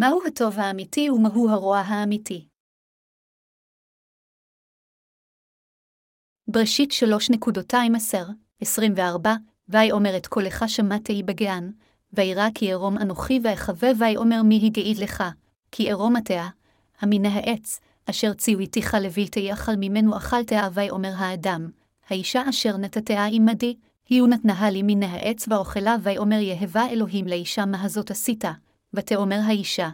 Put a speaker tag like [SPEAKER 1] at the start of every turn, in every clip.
[SPEAKER 1] מהו הטוב האמיתי ומהו הרוע האמיתי? בראשית 3.210-24, ויאמר את קולך שמעתי בגן, וירא כי ארום אנוכי ואחווה ויאמר מי הגעיד לך, כי ארום התאה, המן העץ, אשר ציוויתיך לבלתי יאכל ממנו אכלתיה ויאמר האדם, האישה אשר נתתיה עמדי, היא נתנהה לי מן העץ ואוכלה ויאמר יהבה אלוהים לאישה מה הזאת עשית, ותאמר האישה,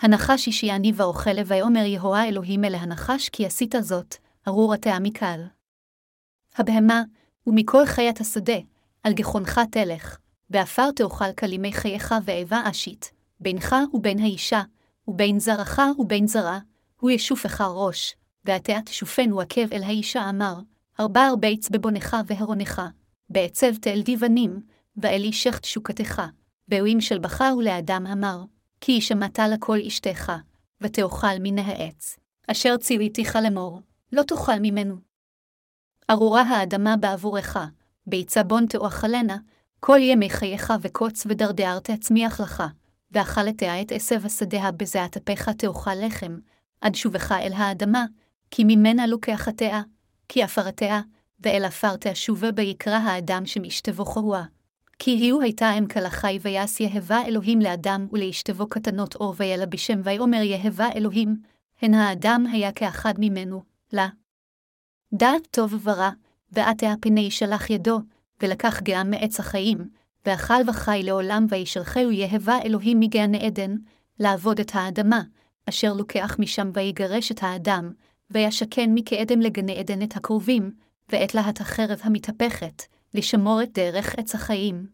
[SPEAKER 1] הנחש אישי אני ואוכלה ויאמר יהוה אלוהים אל הנחש כי עשית זאת, ארור התאה מקל. הבהמה, ומכל חיית השדה, על גחונך תלך, ועפר תאכל כלימי חייך ואיבה אשית, בינך ובין האישה, ובין זרעך ובין זרעה, הוא ישופך ראש, ועתה תשופנו עקב אל האישה אמר, ארבע ארביץ בבונך והרונך, בעצב תל דיבנים, ואל אישך תשוקתך, באוים של בחר ולאדם אמר, כי שמעת לכל אשתך, ותאכל מן העץ, אשר ציוויתיך לאמור, לא תאכל ממנו. ארורה האדמה בעבורך, ביצה בון תאכלנה, כל ימי חייך וקוץ ודרדר תצמיח לך, ואכלתיה את עשב השדה בזעת אפיך תאכל לחם, עד שובך אל האדמה, כי ממנה לוקחתיה, כי עפרתיה, ואל עפר תשובה ויקרא האדם שמשתבו חרוה. כי היו הייתה אם כלחי ויעש יהבה אלוהים לאדם ולאשתבו קטנות אור וילבישם ויאמר יהבה אלוהים, הן האדם היה כאחד ממנו, לה. דעת טוב ורע, ועתה פני שלח ידו, ולקח גם מעץ החיים, ואכל וחי לעולם וישלחהו יהבה אלוהים מגן עדן, לעבוד את האדמה, אשר לוקח משם ויגרש את האדם, וישכן מכאדם לגני עדן את הקרובים, ואת להט החרב המתהפכת, לשמור את דרך עץ החיים.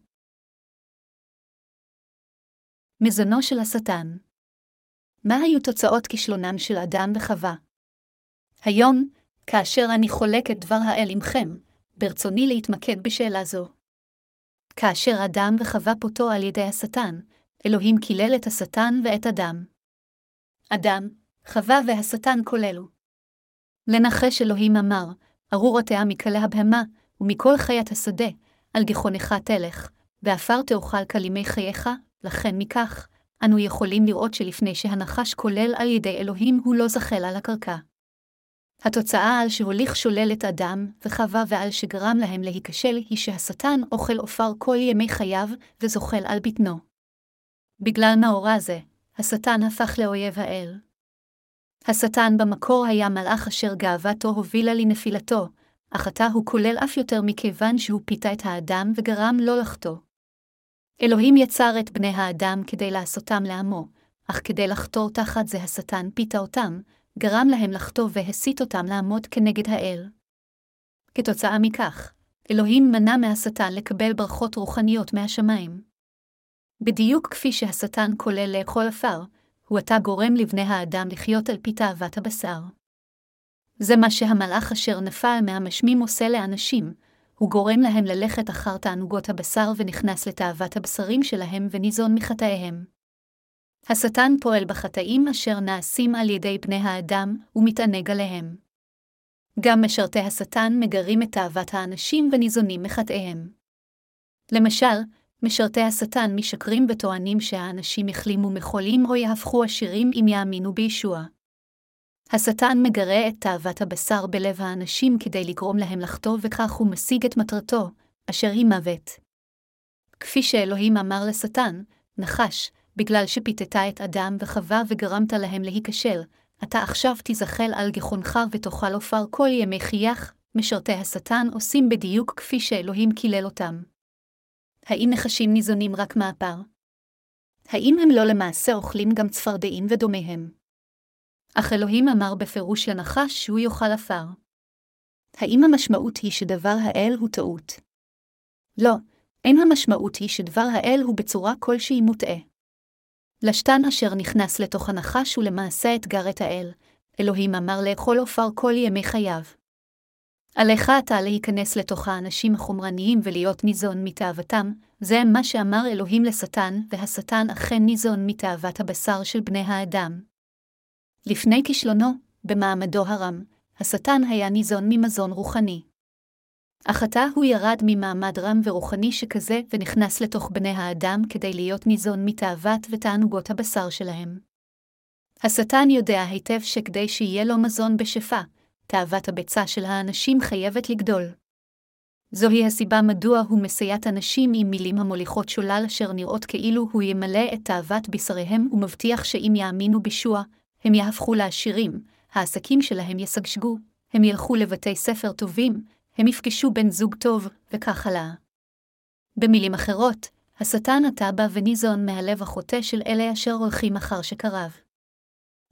[SPEAKER 1] מזונו של השטן מה היו תוצאות כישלונם של אדם וחווה? היום, כאשר אני חולק את דבר האל עמכם, ברצוני להתמקד בשאלה זו. כאשר אדם וחווה פותו על ידי השטן, אלוהים קילל את השטן ואת אדם. אדם, חווה והשטן כוללו. לנחש אלוהים אמר, ארור התאה מכלי הבהמה, ומכל חיית השדה, על גחונך תלך, ועפר תאכל כלימי חייך, לכן מכך, אנו יכולים לראות שלפני שהנחש כולל על ידי אלוהים הוא לא זחל על הקרקע. התוצאה על שהוליך שולל את אדם וחווה ועל שגרם להם להיכשל היא שהשטן אוכל עופר כל ימי חייו וזוחל על בטנו. בגלל מאורע זה, השטן הפך לאויב האל. השטן במקור היה מלאך אשר גאוותו הובילה לנפילתו, אך עתה הוא כולל אף יותר מכיוון שהוא פיתה את האדם וגרם לא לחטוא. אלוהים יצר את בני האדם כדי לעשותם לעמו, אך כדי לחתור תחת זה השטן פיתה אותם, גרם להם לחטוא והסית אותם לעמוד כנגד האל. כתוצאה מכך, אלוהים מנע מהשטן לקבל ברכות רוחניות מהשמיים. בדיוק כפי שהשטן כולל לאכול עפר, הוא עתה גורם לבני האדם לחיות על פי תאוות הבשר. זה מה שהמלאך אשר נפל מהמשמים עושה לאנשים, הוא גורם להם ללכת אחר תענוגות הבשר ונכנס לתאוות הבשרים שלהם וניזון מחטאיהם. השטן פועל בחטאים אשר נעשים על ידי בני האדם, ומתענג עליהם. גם משרתי השטן מגרים את תאוות האנשים וניזונים מחטאיהם. למשל, משרתי השטן משקרים וטוענים שהאנשים יחלימו מחולים או יהפכו עשירים אם יאמינו בישוע. השטן מגרה את תאוות הבשר בלב האנשים כדי לגרום להם לחטוא וכך הוא משיג את מטרתו, אשר היא מוות. כפי שאלוהים אמר לשטן, נחש, בגלל שפיתתה את אדם וחווה וגרמת להם להיכשל, אתה עכשיו תזחל על גחונך ותאכל עופר כל ימי חייך, משרתי השטן עושים בדיוק כפי שאלוהים קילל אותם. האם נחשים ניזונים רק מהפר? האם הם לא למעשה אוכלים גם צפרדעים ודומיהם? אך אלוהים אמר בפירוש לנחש שהוא יאכל עפר. האם המשמעות היא שדבר האל הוא טעות? לא, אין המשמעות היא שדבר האל הוא בצורה כלשהי מוטעה. לשתן אשר נכנס לתוך הנחש הוא למעשה אתגר את האל, אלוהים אמר לאכול עופר כל ימי חייו. עליך אתה להיכנס לתוך האנשים החומרניים ולהיות ניזון מתאוותם, זה מה שאמר אלוהים לשטן, והשטן אכן ניזון מתאוות הבשר של בני האדם. לפני כישלונו, במעמדו הרם, השטן היה ניזון ממזון רוחני. אך עתה הוא ירד ממעמד רם ורוחני שכזה ונכנס לתוך בני האדם כדי להיות ניזון מתאוות ותענוגות הבשר שלהם. השטן יודע היטב שכדי שיהיה לו מזון בשפע, תאוות הביצה של האנשים חייבת לגדול. זוהי הסיבה מדוע הוא מסיית אנשים עם מילים המוליכות שולל אשר נראות כאילו הוא ימלא את תאוות בשריהם ומבטיח שאם יאמינו בישוע, הם יהפכו לעשירים, העסקים שלהם ישגשגו, הם ילכו לבתי ספר טובים, הם יפגשו בן זוג טוב, וכך הלאה. במילים אחרות, השטן עתה בא וניזון מהלב החוטא של אלה אשר הולכים אחר שקרב.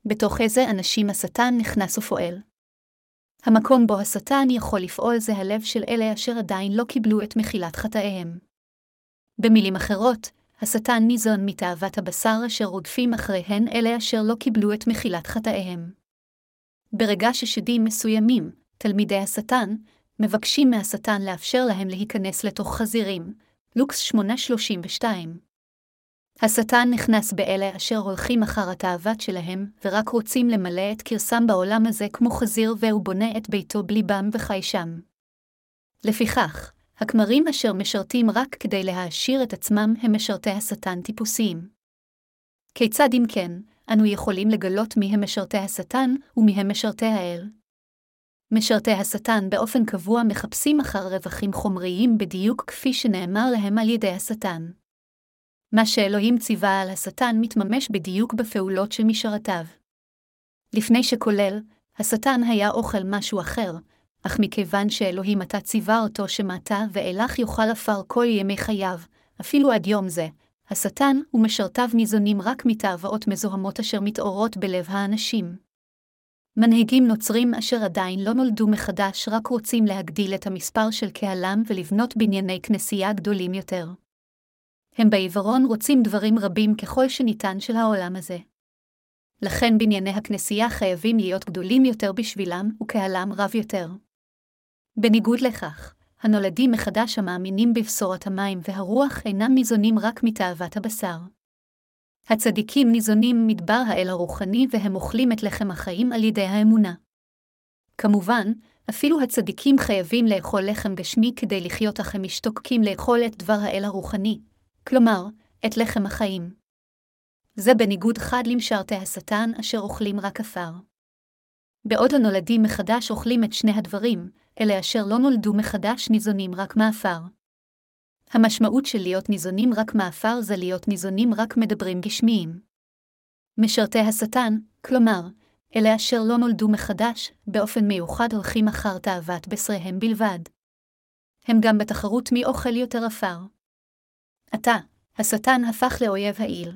[SPEAKER 1] בתוך איזה אנשים השטן נכנס ופועל. המקום בו השטן יכול לפעול זה הלב של אלה אשר עדיין לא קיבלו את מחילת חטאיהם. במילים אחרות, השטן ניזון מתאוות הבשר אשר רודפים אחריהן אלה אשר לא קיבלו את מחילת חטאיהם. ברגע ששדים מסוימים, תלמידי השטן, מבקשים מהשטן לאפשר להם להיכנס לתוך חזירים, לוקס 8.32. השטן נכנס באלה אשר הולכים אחר התאוות שלהם, ורק רוצים למלא את כרסם בעולם הזה כמו חזיר והוא בונה את ביתו בליבם וחי שם. לפיכך, הכמרים אשר משרתים רק כדי להעשיר את עצמם הם משרתי השטן טיפוסיים. כיצד אם כן, אנו יכולים לגלות מי הם משרתי השטן ומי הם משרתי האל? משרתי השטן באופן קבוע מחפשים אחר רווחים חומריים בדיוק כפי שנאמר להם על ידי השטן. מה שאלוהים ציווה על השטן מתממש בדיוק בפעולות של משרתיו. לפני שכולל, השטן היה אוכל משהו אחר, אך מכיוון שאלוהים עתה ציווה אותו שמעתה ואילך יאכל עפר כל ימי חייו, אפילו עד יום זה, השטן ומשרתיו ניזונים רק מתאווות מזוהמות אשר מתעוררות בלב האנשים. מנהיגים נוצרים אשר עדיין לא נולדו מחדש רק רוצים להגדיל את המספר של קהלם ולבנות בנייני כנסייה גדולים יותר. הם בעיוורון רוצים דברים רבים ככל שניתן של העולם הזה. לכן בנייני הכנסייה חייבים להיות גדולים יותר בשבילם וקהלם רב יותר. בניגוד לכך, הנולדים מחדש המאמינים בבשורת המים והרוח אינם ניזונים רק מתאוות הבשר. הצדיקים ניזונים מדבר האל הרוחני והם אוכלים את לחם החיים על ידי האמונה. כמובן, אפילו הצדיקים חייבים לאכול לחם גשמי כדי לחיות אך הם משתוקקים לאכול את דבר האל הרוחני, כלומר, את לחם החיים. זה בניגוד חד למשרתי השטן אשר אוכלים רק עפר. בעוד הנולדים מחדש אוכלים את שני הדברים, אלה אשר לא נולדו מחדש ניזונים רק מעפר. המשמעות של להיות ניזונים רק מעפר זה להיות ניזונים רק מדברים גשמיים. משרתי השטן, כלומר, אלה אשר לא נולדו מחדש, באופן מיוחד הולכים אחר תאוות בשריהם בלבד. הם גם בתחרות מי אוכל יותר עפר. עתה, השטן הפך לאויב העיל.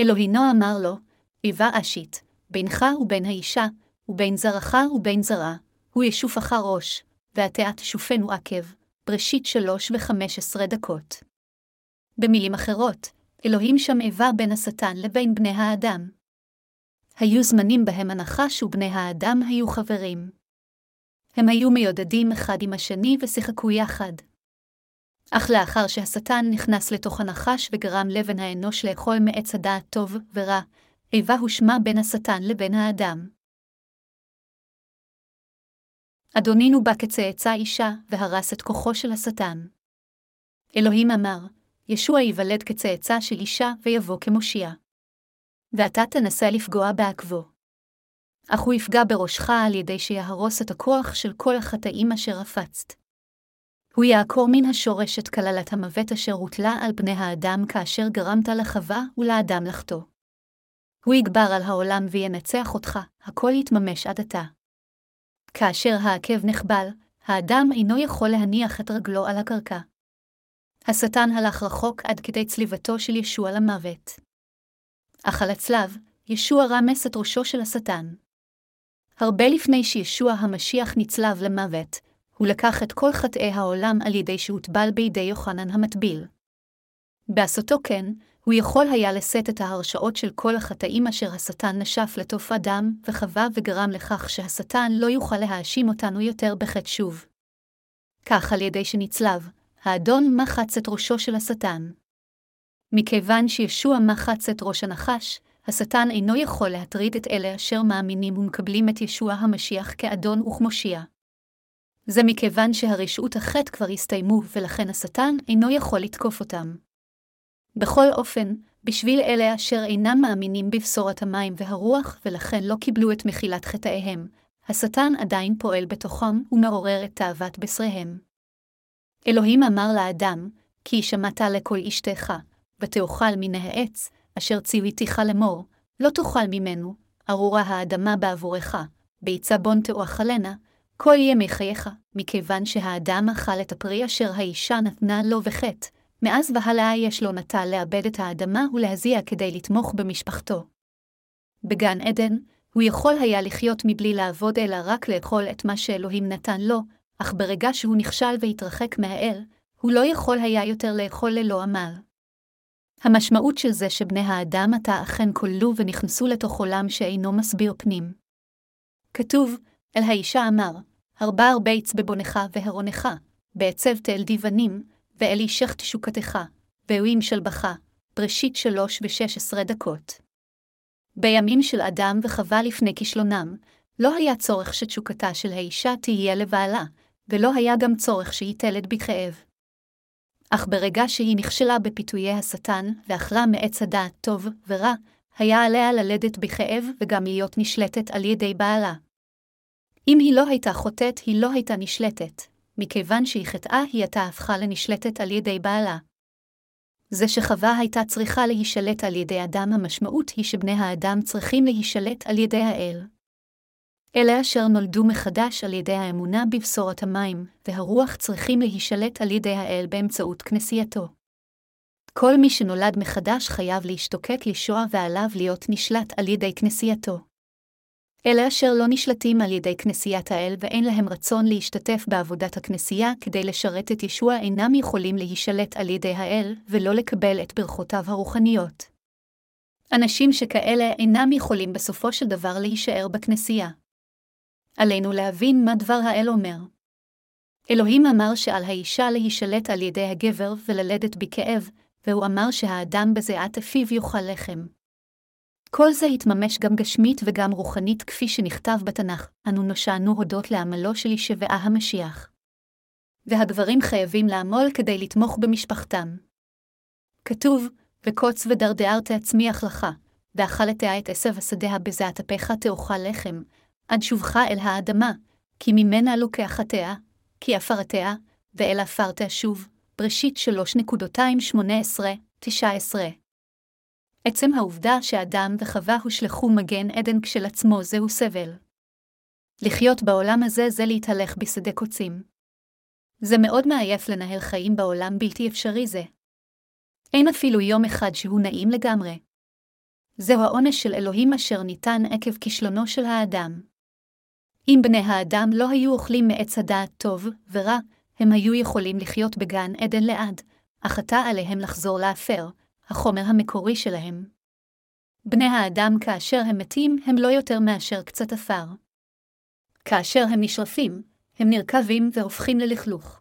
[SPEAKER 1] אלוהינו אמר לו, איבה אשית, בינך ובין האישה, ובין זרעך ובין זרעה, הוא ישופך ראש, והתאה תשופנו עקב, בראשית שלוש וחמש עשרה דקות. במילים אחרות, אלוהים שם איבה בין השטן לבין בני האדם. היו זמנים בהם הנחש ובני האדם היו חברים. הם היו מיודדים אחד עם השני ושיחקו יחד. אך לאחר שהשטן נכנס לתוך הנחש וגרם לבן האנוש לאכול מעץ הדעת טוב ורע, איבה הושמע בין השטן לבין האדם. אדונינו בא כצאצא אישה, והרס את כוחו של השטן. אלוהים אמר, ישוע ייוולד כצאצא של אישה, ויבוא כמושיע. ואתה תנסה לפגוע בעקבו. אך הוא יפגע בראשך על ידי שיהרוס את הכוח של כל החטאים אשר רפצת. הוא יעקור מן השורש את כללת המוות אשר הוטלה על בני האדם כאשר גרמת לחווה ולאדם לחטוא. הוא יגבר על העולם וינצח אותך, הכל יתממש עד עתה. כאשר העקב נחבל, האדם אינו יכול להניח את רגלו על הקרקע. השטן הלך רחוק עד כדי צליבתו של ישוע למוות. אך על הצלב, ישוע רמס את ראשו של השטן. הרבה לפני שישוע המשיח נצלב למוות, הוא לקח את כל חטאי העולם על ידי שהוטבל בידי יוחנן המטביל. בעשותו כן, הוא יכול היה לשאת את ההרשאות של כל החטאים אשר השטן נשף לתוף אדם וחווה וגרם לכך שהשטן לא יוכל להאשים אותנו יותר בחטא שוב. כך על ידי שנצלב, האדון מחץ את ראשו של השטן. מכיוון שישוע מחץ את ראש הנחש, השטן אינו יכול להטריד את אלה אשר מאמינים ומקבלים את ישוע המשיח כאדון וכמושיע. זה מכיוון שהרשעות החטא כבר הסתיימו, ולכן השטן אינו יכול לתקוף אותם. בכל אופן, בשביל אלה אשר אינם מאמינים בבשורת המים והרוח ולכן לא קיבלו את מחילת חטאיהם, השטן עדיין פועל בתוכם ומעורר את תאוות בשריהם. אלוהים אמר לאדם, כי שמעת לכל אשתך, ותאכל מן העץ, אשר ציוויתיך לאמור, לא תאכל ממנו, ארורה האדמה בעבורך, ביצה בון תאכלנה, כל ימי חייך, מכיוון שהאדם אכל את הפרי אשר האישה נתנה לו בחטא, מאז והלאה יש לו נטה לאבד את האדמה ולהזיע כדי לתמוך במשפחתו. בגן עדן, הוא יכול היה לחיות מבלי לעבוד אלא רק לאכול את מה שאלוהים נתן לו, אך ברגע שהוא נכשל והתרחק מהאל, הוא לא יכול היה יותר לאכול ללא עמל. המשמעות של זה שבני האדם עתה אכן כללו ונכנסו לתוך עולם שאינו מסביר פנים. כתוב, אל האישה אמר, הרבה ארביץ בבונך והרונך, בעצב תל דיבנים, ואל אישך תשוקתך, ואוהים שלבך, בראשית שלוש ושש עשרה דקות. בימים של אדם וחווה לפני כישלונם, לא היה צורך שתשוקתה של האישה תהיה לבעלה, ולא היה גם צורך שהיא תלד בכאב. אך ברגע שהיא נכשלה בפיתויי השטן, ואכלה מעץ הדעת טוב ורע, היה עליה ללדת בכאב וגם להיות נשלטת על ידי בעלה. אם היא לא הייתה חוטאת, היא לא הייתה נשלטת, מכיוון שהיא חטאה, היא עתה הפכה לנשלטת על ידי בעלה. זה שחווה הייתה צריכה להישלט על ידי אדם, המשמעות היא שבני האדם צריכים להישלט על ידי האל. אלה אשר נולדו מחדש על ידי האמונה בבשורת המים, והרוח צריכים להישלט על ידי האל באמצעות כנסייתו. כל מי שנולד מחדש חייב להשתוקק לישוע ועליו להיות נשלט על ידי כנסייתו. אלה אשר לא נשלטים על ידי כנסיית האל ואין להם רצון להשתתף בעבודת הכנסייה כדי לשרת את ישוע אינם יכולים להישלט על ידי האל ולא לקבל את ברכותיו הרוחניות. אנשים שכאלה אינם יכולים בסופו של דבר להישאר בכנסייה. עלינו להבין מה דבר האל אומר. אלוהים אמר שעל האישה להישלט על ידי הגבר וללדת בכאב, והוא אמר שהאדם בזיעת אפיו יאכל לחם. כל זה התממש גם גשמית וגם רוחנית כפי שנכתב בתנ"ך, אנו נושענו הודות לעמלו של ישבעה המשיח. והגברים חייבים לעמול כדי לתמוך במשפחתם. כתוב, וקוץ ודרדרת תצמיח לך, ואכלתיה את עשב השדה בזעת אפיך תאכל לחם, עד שובך אל האדמה, כי ממנה לוקחתיה, כי עפרתיה, ואל עפר תשוב, בראשית 3.218-19. עצם העובדה שאדם וחווה הושלכו מגן עדן כשלעצמו זהו סבל. לחיות בעולם הזה זה להתהלך בשדה קוצים. זה מאוד מעייף לנהל חיים בעולם בלתי אפשרי זה. אין אפילו יום אחד שהוא נעים לגמרי. זהו העונש של אלוהים אשר ניתן עקב כישלונו של האדם. אם בני האדם לא היו אוכלים מעץ הדעת טוב ורע, הם היו יכולים לחיות בגן עדן לעד, אך עתה עליהם לחזור לאפר, החומר המקורי שלהם. בני האדם כאשר הם מתים הם לא יותר מאשר קצת עפר. כאשר הם נשרפים, הם נרקבים והופכים ללכלוך.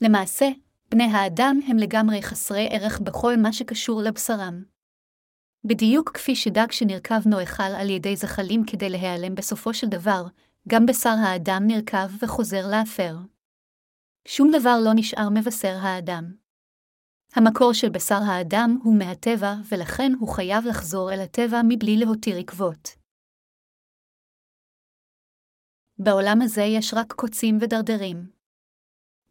[SPEAKER 1] למעשה, בני האדם הם לגמרי חסרי ערך בכל מה שקשור לבשרם. בדיוק כפי שדג שנרקב נאכל על ידי זחלים כדי להיעלם בסופו של דבר, גם בשר האדם נרקב וחוזר לאפר. שום דבר לא נשאר מבשר האדם. המקור של בשר האדם הוא מהטבע, ולכן הוא חייב לחזור אל הטבע מבלי להותיר עקבות. בעולם הזה יש רק קוצים ודרדרים.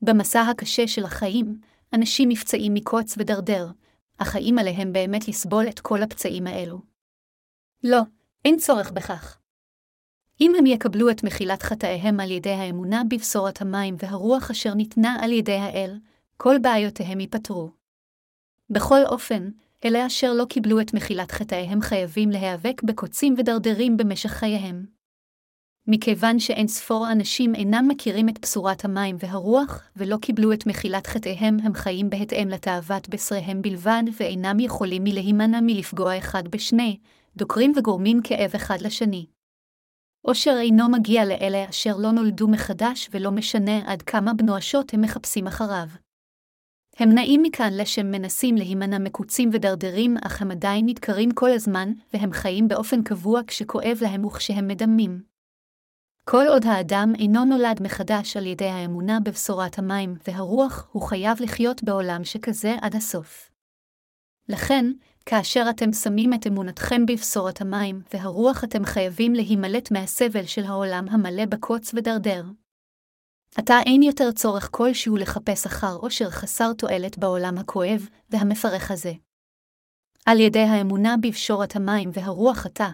[SPEAKER 1] במסע הקשה של החיים, אנשים נפצעים מקוץ ודרדר, אך האם עליהם באמת לסבול את כל הפצעים האלו? לא, אין צורך בכך. אם הם יקבלו את מחילת חטאיהם על ידי האמונה בבשורת המים והרוח אשר ניתנה על ידי האל, כל בעיותיהם ייפתרו. בכל אופן, אלה אשר לא קיבלו את מחילת חטאיהם חייבים להיאבק בקוצים ודרדרים במשך חייהם. מכיוון שאין ספור אנשים אינם מכירים את בשורת המים והרוח, ולא קיבלו את מחילת חטאיהם, הם חיים בהתאם לתאוות בשריהם בלבד, ואינם יכולים מלהימנע מלפגוע אחד בשני, דוקרים וגורמים כאב אחד לשני. עושר אינו מגיע לאלה אשר לא נולדו מחדש, ולא משנה עד כמה בנואשות הם מחפשים אחריו. הם נעים מכאן לשם מנסים להימנע מקוצים ודרדרים, אך הם עדיין נדקרים כל הזמן, והם חיים באופן קבוע כשכואב להם וכשהם מדמים. כל עוד האדם אינו נולד מחדש על ידי האמונה בבשורת המים והרוח, הוא חייב לחיות בעולם שכזה עד הסוף. לכן, כאשר אתם שמים את אמונתכם בבשורת המים והרוח, אתם חייבים להימלט מהסבל של העולם המלא בקוץ ודרדר. עתה אין יותר צורך כלשהו לחפש אחר עושר חסר תועלת בעולם הכואב והמפרך הזה. על ידי האמונה בבשורת המים והרוח עתה,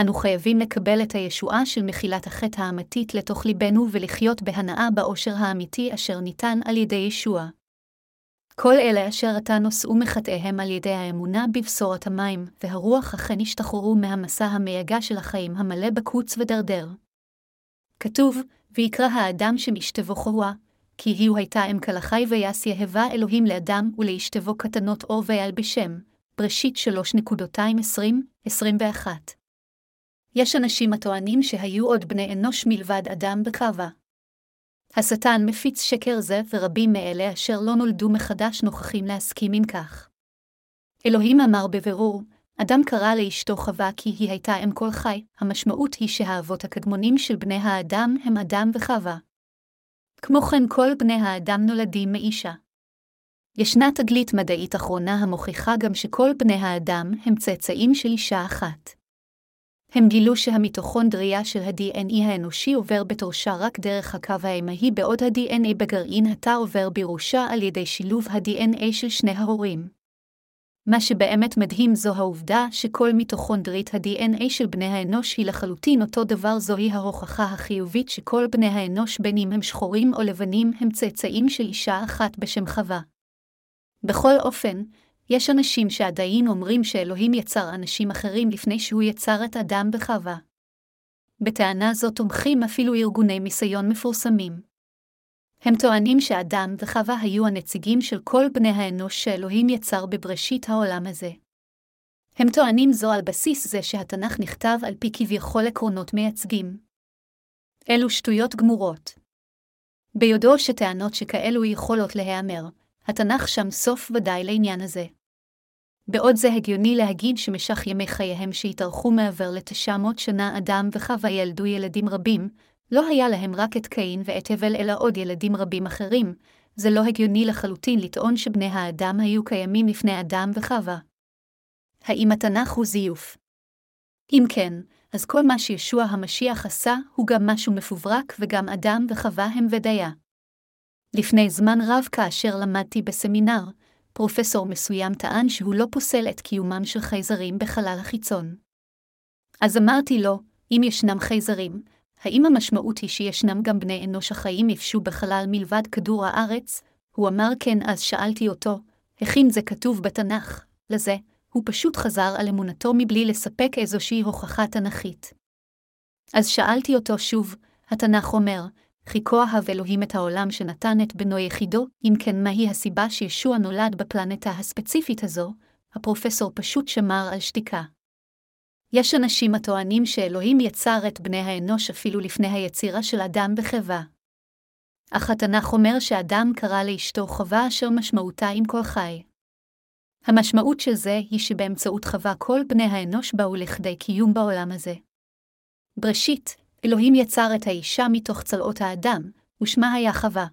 [SPEAKER 1] אנו חייבים לקבל את הישועה של מחילת החטא האמיתית לתוך ליבנו ולחיות בהנאה באושר האמיתי אשר ניתן על ידי ישוע. כל אלה אשר עתה נושאו מחטאיהם על ידי האמונה בבשורת המים, והרוח אכן השתחררו מהמסע המייגע של החיים המלא בקוץ ודרדר. כתוב, ויקרא האדם שמשתבו חוה, כי היא הייתה אם כלחי ויעש יהבה אלוהים לאדם ולאשתבו קטנות אור וילבשם, בראשית 3.20-21. יש אנשים הטוענים שהיו עוד בני אנוש מלבד אדם בקרבה. השטן מפיץ שקר זה, ורבים מאלה אשר לא נולדו מחדש נוכחים להסכים עם כך. אלוהים אמר בבירור, אדם קרא לאשתו חווה כי היא הייתה אם כל חי, המשמעות היא שהאבות הקדמונים של בני האדם הם אדם וחווה. כמו כן כל בני האדם נולדים מאישה. ישנה תגלית מדעית אחרונה המוכיחה גם שכל בני האדם הם צאצאים של אישה אחת. הם גילו שהמיטוכונדריה של ה-DNA האנושי עובר בתורשה רק דרך הקו האמהי, בעוד ה-DNA בגרעין התא עובר בירושה על ידי שילוב ה-DNA של שני ההורים. מה שבאמת מדהים זו העובדה שכל מיטוכונדרית ה-DNA של בני האנוש היא לחלוטין אותו דבר זוהי ההוכחה החיובית שכל בני האנוש בין אם הם שחורים או לבנים הם צאצאים של אישה אחת בשם חווה. בכל אופן, יש אנשים שעדיין אומרים שאלוהים יצר אנשים אחרים לפני שהוא יצר את אדם בחווה. בטענה זו תומכים אפילו ארגוני מיסיון מפורסמים. הם טוענים שאדם וחווה היו הנציגים של כל בני האנוש שאלוהים יצר בבראשית העולם הזה. הם טוענים זו על בסיס זה שהתנ"ך נכתב על פי כביכול עקרונות מייצגים. אלו שטויות גמורות. ביודעו שטענות שכאלו יכולות להיאמר, התנ"ך שם סוף ודאי לעניין הזה. בעוד זה הגיוני להגיד שמשך ימי חייהם שהתארכו מעבר לתשע שנה אדם וחווה ילדו ילדים רבים, לא היה להם רק את קין ואת הבל אלא עוד ילדים רבים אחרים, זה לא הגיוני לחלוטין לטעון שבני האדם היו קיימים לפני אדם וחווה. האם התנ"ך הוא זיוף? אם כן, אז כל מה שישוע המשיח עשה הוא גם משהו מפוברק וגם אדם וחווה הם ודיה. לפני זמן רב כאשר למדתי בסמינר, פרופסור מסוים טען שהוא לא פוסל את קיומם של חייזרים בחלל החיצון. אז אמרתי לו, אם ישנם חייזרים, האם המשמעות היא שישנם גם בני אנוש החיים יפשו בחלל מלבד כדור הארץ? הוא אמר כן, אז שאלתי אותו, הכין זה כתוב בתנ"ך, לזה, הוא פשוט חזר על אמונתו מבלי לספק איזושהי הוכחה תנ"כית. אז שאלתי אותו שוב, התנ"ך אומר, כי כה אהב אלוהים את העולם שנתן את בנו יחידו, אם כן מהי הסיבה שישוע נולד בפלנטה הספציפית הזו, הפרופסור פשוט שמר על שתיקה. יש אנשים הטוענים שאלוהים יצר את בני האנוש אפילו לפני היצירה של אדם בחברה. אך התנ"ך אומר שאדם קרא לאשתו חווה אשר משמעותה עם כל חי. המשמעות של זה היא שבאמצעות חווה כל בני האנוש באו לכדי קיום בעולם הזה. בראשית, אלוהים יצר את האישה מתוך צלעות האדם, ושמה היה חווה.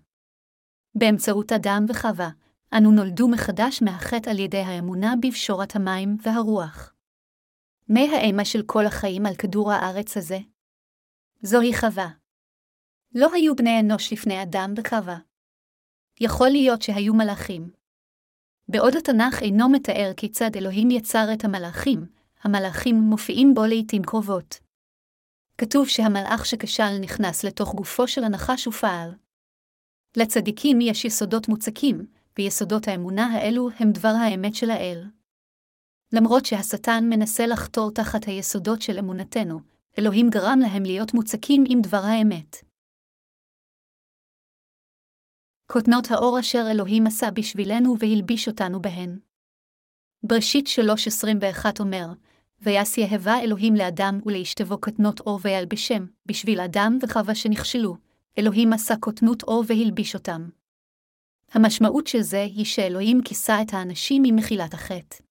[SPEAKER 1] באמצעות אדם וחווה, אנו נולדו מחדש מהחטא על ידי האמונה בפשורת המים והרוח. מי האימה של כל החיים על כדור הארץ הזה? זוהי חווה. לא היו בני אנוש לפני אדם וחווה. יכול להיות שהיו מלאכים. בעוד התנ"ך אינו מתאר כיצד אלוהים יצר את המלאכים, המלאכים מופיעים בו לעתים קרובות. כתוב שהמלאך שכשל נכנס לתוך גופו של הנחש ופעל. לצדיקים יש יסודות מוצקים, ויסודות האמונה האלו הם דבר האמת של האל. למרות שהשטן מנסה לחתור תחת היסודות של אמונתנו, אלוהים גרם להם להיות מוצקים עם דבר האמת. כותנות האור אשר אלוהים עשה בשבילנו והלביש אותנו בהן. בראשית 3.21 אומר, ויעש יהבה אלוהים לאדם ולאשתבו קטנות אור וילבשם, בשביל אדם וחווה שנכשלו, אלוהים עשה קוטנות אור והלביש אותם. המשמעות של זה היא שאלוהים כיסה את האנשים ממחילת החטא.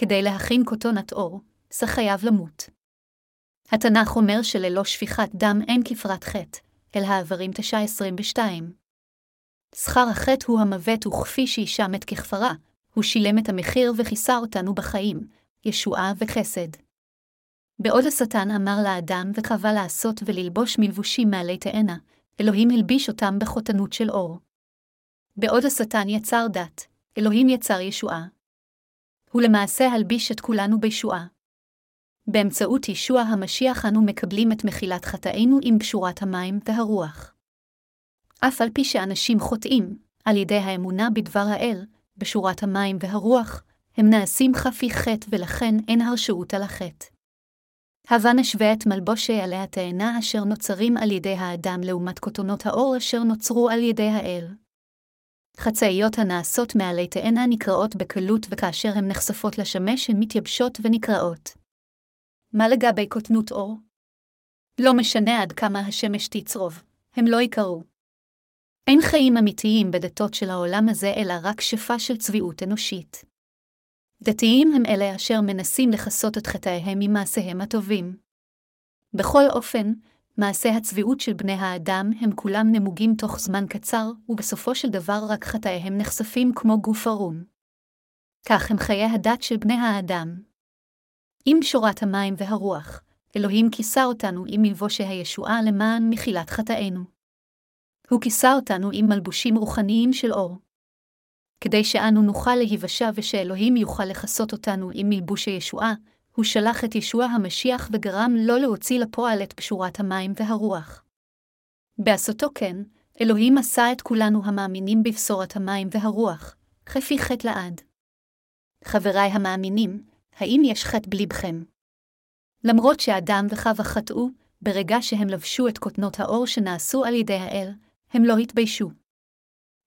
[SPEAKER 1] כדי להכין קוטונת אור, זה חייב למות. התנ"ך אומר שללא שפיכת דם אין כפרת חטא, אל העברים 9.22. שכר החטא הוא המוות וכפי שאישה מת ככפרה, הוא שילם את המחיר וכיסה אותנו בחיים, ישועה וחסד. בעוד השטן אמר לאדם וקבע לעשות וללבוש מלבושים מעלי תאנה, אלוהים הלביש אותם בחותנות של אור. בעוד השטן יצר דת, אלוהים יצר ישועה. הוא למעשה הלביש את כולנו בישועה. באמצעות ישוע המשיח אנו מקבלים את מחילת חטאינו עם פשורת המים והרוח. אף על פי שאנשים חוטאים, על ידי האמונה בדבר האל, בשורת המים והרוח, הם נעשים חפי חטא ולכן אין הרשעות על החטא. הבה נשווה את מלבושי עלי התאנה אשר נוצרים על ידי האדם לעומת כותונות האור אשר נוצרו על ידי האל. חצאיות הנעשות מעלי תאנה נקראות בקלות וכאשר הן נחשפות לשמש הן מתייבשות ונקראות. מה לגבי כותנות אור? לא משנה עד כמה השמש תצרוב, הם לא יקרו. אין חיים אמיתיים בדתות של העולם הזה, אלא רק שפע של צביעות אנושית. דתיים הם אלה אשר מנסים לכסות את חטאיהם ממעשיהם הטובים. בכל אופן, מעשי הצביעות של בני האדם הם כולם נמוגים תוך זמן קצר, ובסופו של דבר רק חטאיהם נחשפים כמו גוף ערום. כך הם חיי הדת של בני האדם. עם שורת המים והרוח, אלוהים כיסה אותנו עם מלבושי הישועה למען מחילת חטאינו. הוא כיסה אותנו עם מלבושים רוחניים של אור. כדי שאנו נוכל להיוושע ושאלוהים יוכל לכסות אותנו עם מלבוש הישועה, הוא שלח את ישוע המשיח וגרם לא להוציא לפועל את פשורת המים והרוח. בעשותו כן, אלוהים עשה את כולנו המאמינים בבשורת המים והרוח, חפי חטא לעד. חבריי המאמינים, האם יש חטא בליבכם? למרות שאדם וחווה חטאו, ברגע שהם לבשו את כותנות האור שנעשו על ידי האל, הם לא התביישו.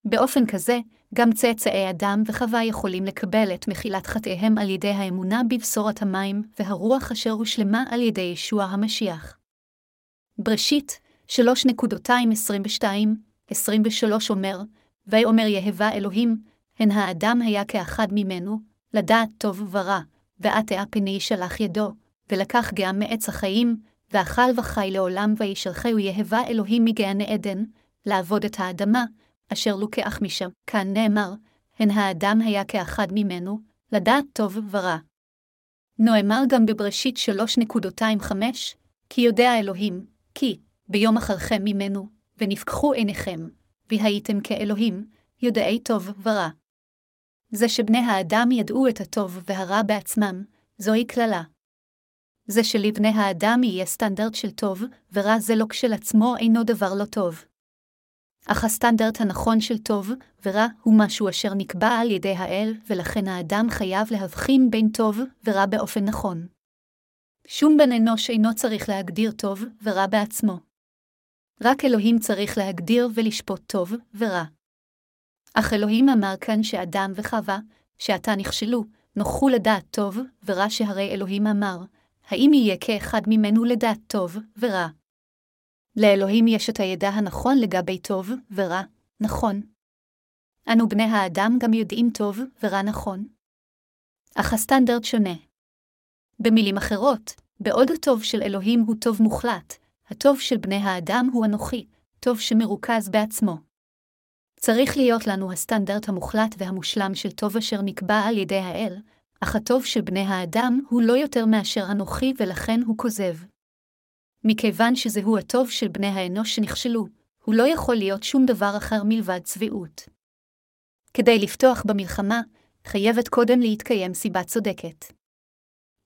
[SPEAKER 1] באופן כזה, גם צאצאי אדם וחווה יכולים לקבל את מחילת חטאיהם על ידי האמונה בבשורת המים והרוח אשר הושלמה על ידי ישוע המשיח. בראשית, 3.22, 23 אומר, ויאמר יהבה אלוהים, הן האדם היה כאחד ממנו, לדעת טוב ורע, ועתה פני שלח ידו, ולקח גם מעץ החיים, ואכל וחי לעולם וישלחהו יהבה אלוהים מגן עדן, לעבוד את האדמה, אשר לוקח משם. כאן נאמר, הן האדם היה כאחד ממנו, לדעת טוב ורע. נאמר גם בבראשית 3.25, כי יודע אלוהים, כי, ביום אחרכם ממנו, ונפקחו עיניכם, והייתם כאלוהים, יודעי טוב ורע. זה שבני האדם ידעו את הטוב והרע בעצמם, זוהי קללה. זה שלבני האדם יהיה סטנדרט של טוב ורע זה לא כשלעצמו אינו דבר לא טוב. אך הסטנדרט הנכון של טוב ורע הוא משהו אשר נקבע על ידי האל, ולכן האדם חייב להבחין בין טוב ורע באופן נכון. שום בן אנוש אינו צריך להגדיר טוב ורע בעצמו. רק אלוהים צריך להגדיר ולשפוט טוב ורע. אך אלוהים אמר כאן שאדם וחווה, שעתה נכשלו, נוכחו לדעת טוב ורע שהרי אלוהים אמר, האם יהיה כאחד ממנו לדעת טוב ורע? לאלוהים יש את הידע הנכון לגבי טוב ורע, נכון. אנו בני האדם גם יודעים טוב ורע נכון. אך הסטנדרט שונה. במילים אחרות, בעוד הטוב של אלוהים הוא טוב מוחלט, הטוב של בני האדם הוא אנוכי, טוב שמרוכז בעצמו. צריך להיות לנו הסטנדרט המוחלט והמושלם של טוב אשר נקבע על ידי האל, אך הטוב של בני האדם הוא לא יותר מאשר אנוכי ולכן הוא כוזב. מכיוון שזהו הטוב של בני האנוש שנכשלו, הוא לא יכול להיות שום דבר אחר מלבד צביעות. כדי לפתוח במלחמה, חייבת קודם להתקיים סיבה צודקת.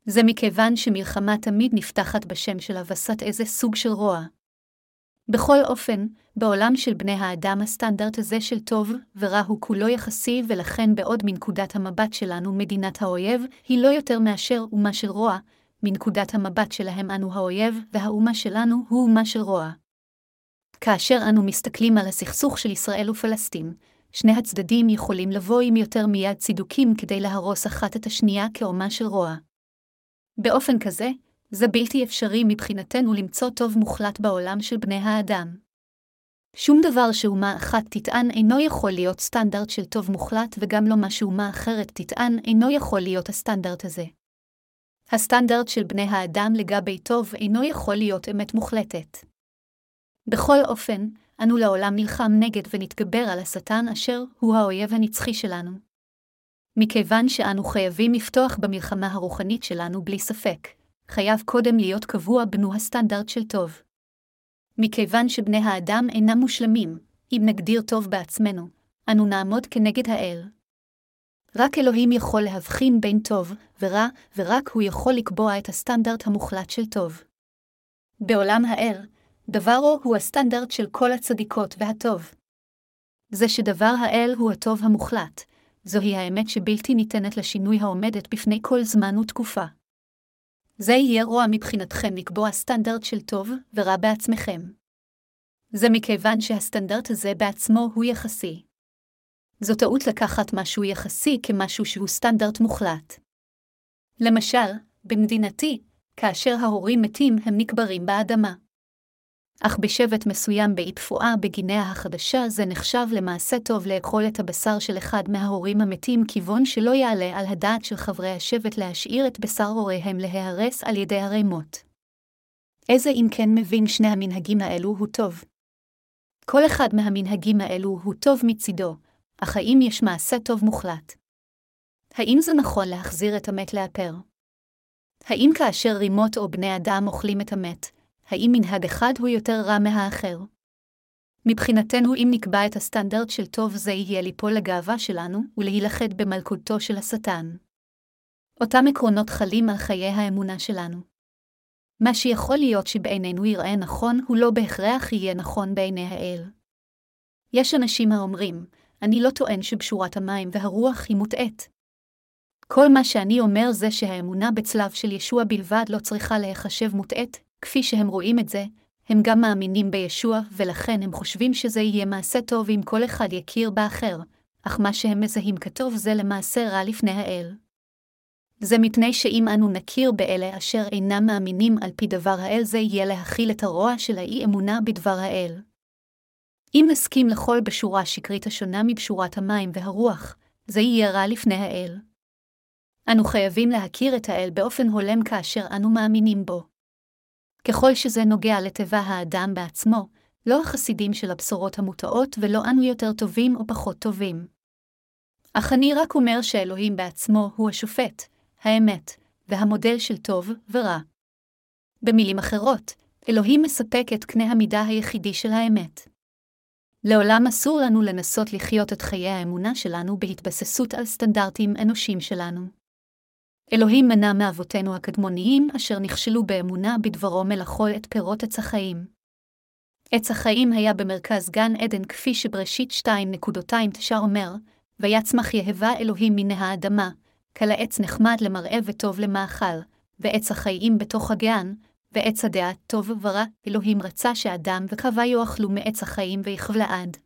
[SPEAKER 1] זה מכיוון שמלחמה תמיד נפתחת בשם של הבסת איזה סוג של רוע. בכל אופן, בעולם של בני האדם הסטנדרט הזה של טוב ורע הוא כולו יחסי, ולכן בעוד מנקודת המבט שלנו מדינת האויב היא לא יותר מאשר אומה של רוע, מנקודת המבט שלהם אנו האויב, והאומה שלנו הוא אומה של רוע. כאשר אנו מסתכלים על הסכסוך של ישראל ופלסטין, שני הצדדים יכולים לבוא עם יותר מיד צידוקים כדי להרוס אחת את השנייה כאומה של רוע. באופן כזה, זה בלתי אפשרי מבחינתנו למצוא טוב מוחלט בעולם של בני האדם. שום דבר שאומה אחת תטען אינו יכול להיות סטנדרט של טוב מוחלט, וגם לא מה שאומה אחרת תטען אינו יכול להיות הסטנדרט הזה. הסטנדרט של בני האדם לגבי טוב אינו יכול להיות אמת מוחלטת. בכל אופן, אנו לעולם נלחם נגד ונתגבר על השטן אשר הוא האויב הנצחי שלנו. מכיוון שאנו חייבים לפתוח במלחמה הרוחנית שלנו בלי ספק, חייב קודם להיות קבוע בנו הסטנדרט של טוב. מכיוון שבני האדם אינם מושלמים, אם נגדיר טוב בעצמנו, אנו נעמוד כנגד האל. רק אלוהים יכול להבחין בין טוב ורע, ורק הוא יכול לקבוע את הסטנדרט המוחלט של טוב. בעולם האל, דברו הוא הסטנדרט של כל הצדיקות והטוב. זה שדבר האל הוא הטוב המוחלט, זוהי האמת שבלתי ניתנת לשינוי העומדת בפני כל זמן ותקופה. זה יהיה רוע מבחינתכם לקבוע סטנדרט של טוב ורע בעצמכם. זה מכיוון שהסטנדרט הזה בעצמו הוא יחסי. זו טעות לקחת משהו יחסי כמשהו שהוא סטנדרט מוחלט. למשל, במדינתי, כאשר ההורים מתים הם נקברים באדמה. אך בשבט מסוים באי תפואה בגינאה החדשה זה נחשב למעשה טוב לאכול את הבשר של אחד מההורים המתים כיוון שלא יעלה על הדעת של חברי השבט להשאיר את בשר הוריהם להיהרס על ידי ערי מות. איזה אם כן מבין שני המנהגים האלו הוא טוב. כל אחד מהמנהגים האלו הוא טוב מצידו, אך האם יש מעשה טוב מוחלט? האם זה נכון להחזיר את המת לאפר? האם כאשר רימות או בני אדם אוכלים את המת, האם מנהג אחד הוא יותר רע מהאחר? מבחינתנו, אם נקבע את הסטנדרט של טוב זה יהיה ליפול לגאווה שלנו ולהילכד במלכותו של השטן. אותם עקרונות חלים על חיי האמונה שלנו. מה שיכול להיות שבעינינו יראה נכון, הוא לא בהכרח יהיה נכון בעיני האל. יש אנשים האומרים, אני לא טוען שבשורת המים והרוח היא מוטעית. כל מה שאני אומר זה שהאמונה בצלב של ישוע בלבד לא צריכה להיחשב מוטעית, כפי שהם רואים את זה, הם גם מאמינים בישוע, ולכן הם חושבים שזה יהיה מעשה טוב אם כל אחד יכיר באחר, אך מה שהם מזהים כטוב זה למעשה רע לפני האל. זה מפני שאם אנו נכיר באלה אשר אינם מאמינים על פי דבר האל, זה יהיה להכיל את הרוע של האי-אמונה בדבר האל. אם נסכים לכל בשורה שקרית השונה מבשורת המים והרוח, זה יהיה רע לפני האל. אנו חייבים להכיר את האל באופן הולם כאשר אנו מאמינים בו. ככל שזה נוגע לטבע האדם בעצמו, לא החסידים של הבשורות המוטעות ולא אנו יותר טובים או פחות טובים. אך אני רק אומר שאלוהים בעצמו הוא השופט, האמת, והמודל של טוב ורע. במילים אחרות, אלוהים מספק את קנה המידה היחידי של האמת. לעולם אסור לנו לנסות לחיות את חיי האמונה שלנו בהתבססות על סטנדרטים אנושיים שלנו. אלוהים מנע מאבותינו הקדמוניים אשר נכשלו באמונה בדברו מלאכול את פירות עץ החיים. עץ החיים היה במרכז גן עדן כפי שבראשית 2.29 אומר, ויצמח יהבה אלוהים מן האדמה, כלעץ נחמד למראה וטוב למאכל, ועץ החיים בתוך הגן, ועץ הדעת טוב ורע, אלוהים רצה שאדם וחווה יאכלו מעץ החיים ויחב לעד.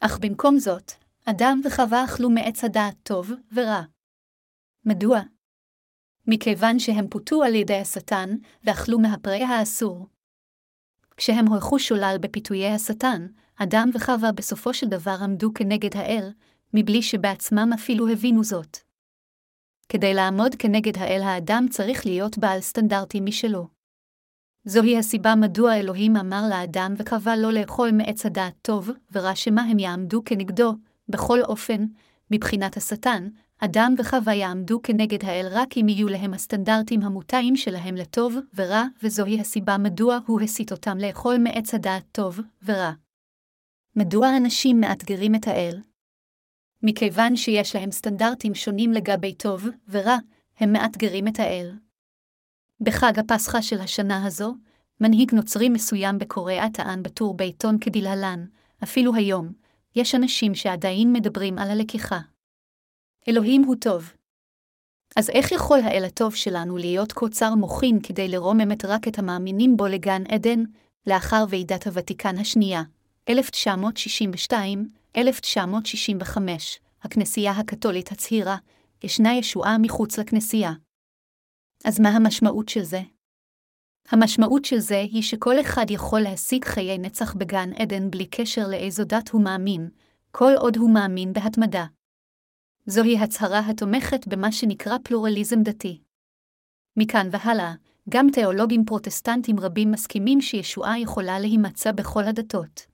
[SPEAKER 1] אך במקום זאת, אדם וחווה אכלו מעץ הדעת טוב ורע. מדוע? מכיוון שהם פותו על ידי השטן, ואכלו מהפרי האסור. כשהם הולכו שולל בפיתויי השטן, אדם וחווה בסופו של דבר עמדו כנגד האל, מבלי שבעצמם אפילו הבינו זאת. כדי לעמוד כנגד האל האדם צריך להיות בעל סטנדרטים משלו. זוהי הסיבה מדוע אלוהים אמר לאדם וחווה לא לאכול מעץ הדעת טוב ורע שמה הם יעמדו כנגדו, בכל אופן, מבחינת השטן, אדם וחווה יעמדו כנגד האל רק אם יהיו להם הסטנדרטים המוטעים שלהם לטוב ורע, וזוהי הסיבה מדוע הוא הסית אותם לאכול מעץ הדעת טוב ורע. מדוע אנשים מאתגרים את האל? מכיוון שיש להם סטנדרטים שונים לגבי טוב ורע, הם מאתגרים את האל. בחג הפסחא של השנה הזו, מנהיג נוצרי מסוים בקוריאה טען בטור בעיתון כדלהלן, אפילו היום, יש אנשים שעדיין מדברים על הלקיחה. אלוהים הוא טוב. אז איך יכול האל הטוב שלנו להיות קוצר מוחין כדי לרוממת רק את המאמינים בו לגן עדן, לאחר ועידת הוותיקן השנייה, 1962-1965, הכנסייה הקתולית הצהירה, ישנה ישועה מחוץ לכנסייה. אז מה המשמעות של זה? המשמעות של זה היא שכל אחד יכול להשיג חיי נצח בגן עדן בלי קשר לאיזו דת הוא מאמין, כל עוד הוא מאמין בהתמדה. זוהי הצהרה התומכת במה שנקרא פלורליזם דתי. מכאן והלאה, גם תיאולוגים פרוטסטנטים רבים מסכימים שישועה יכולה להימצא בכל הדתות.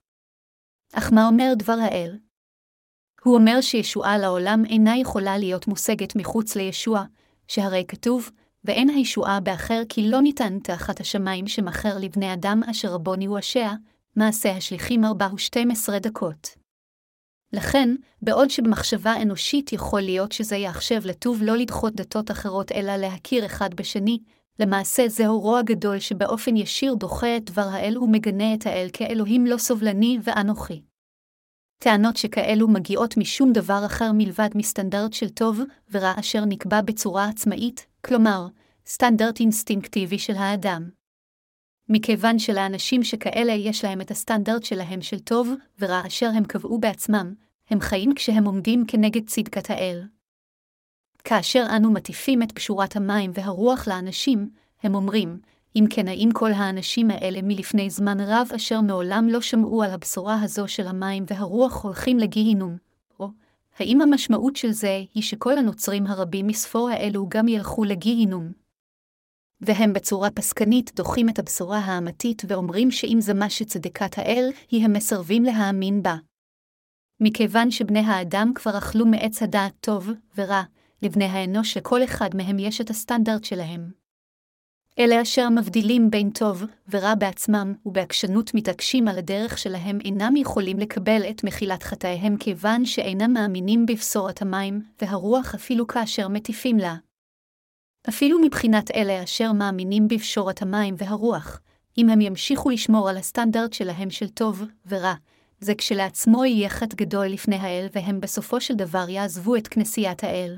[SPEAKER 1] אך מה אומר דבר האל? הוא אומר שישועה לעולם אינה יכולה להיות מושגת מחוץ לישוע, שהרי כתוב, ואין הישועה באחר כי לא ניתן תחת השמיים שמכר לבני אדם אשר רבוני יושע, מעשה השליחים ארבע ושתים עשרה דקות. לכן, בעוד שבמחשבה אנושית יכול להיות שזה יחשב לטוב לא לדחות דתות אחרות אלא להכיר אחד בשני, למעשה זהו רוע גדול שבאופן ישיר דוחה את דבר האל ומגנה את האל כאלוהים לא סובלני ואנוכי. טענות שכאלו מגיעות משום דבר אחר מלבד מסטנדרט של טוב ורע אשר נקבע בצורה עצמאית, כלומר, סטנדרט אינסטינקטיבי של האדם. מכיוון שלאנשים שכאלה יש להם את הסטנדרט שלהם של טוב ורע אשר הם קבעו בעצמם, הם חיים כשהם עומדים כנגד צדקת האל. כאשר אנו מטיפים את פשורת המים והרוח לאנשים, הם אומרים, אם כן האם כל האנשים האלה מלפני זמן רב אשר מעולם לא שמעו על הבשורה הזו של המים והרוח הולכים לגיהינום, או האם המשמעות של זה היא שכל הנוצרים הרבים מספור האלו גם ילכו לגיהינום? והם בצורה פסקנית דוחים את הבשורה האמתית ואומרים שאם זה מה שצדקת האל, היא הם מסרבים להאמין בה. מכיוון שבני האדם כבר אכלו מעץ הדעת טוב ורע, לבני האנוש לכל אחד מהם יש את הסטנדרט שלהם. אלה אשר מבדילים בין טוב ורע בעצמם, ובעקשנות מתעקשים על הדרך שלהם, אינם יכולים לקבל את מחילת חטאיהם כיוון שאינם מאמינים בבשורת המים והרוח אפילו כאשר מטיפים לה. אפילו מבחינת אלה אשר מאמינים בפשורת המים והרוח, אם הם ימשיכו לשמור על הסטנדרט שלהם של טוב ורע, זה כשלעצמו יהיה חטא גדול לפני האל והם בסופו של דבר יעזבו את כנסיית האל.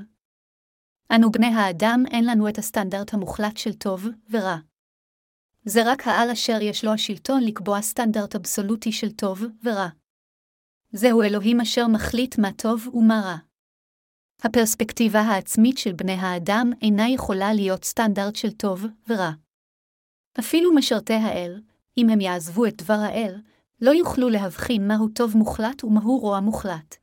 [SPEAKER 1] אנו בני האדם אין לנו את הסטנדרט המוחלט של טוב ורע. זה רק העל אשר יש לו השלטון לקבוע סטנדרט אבסולוטי של טוב ורע. זהו אלוהים אשר מחליט מה טוב ומה רע. הפרספקטיבה העצמית של בני האדם אינה יכולה להיות סטנדרט של טוב ורע. אפילו משרתי האל, אם הם יעזבו את דבר האל, לא יוכלו להבחין מהו טוב מוחלט ומהו רוע מוחלט.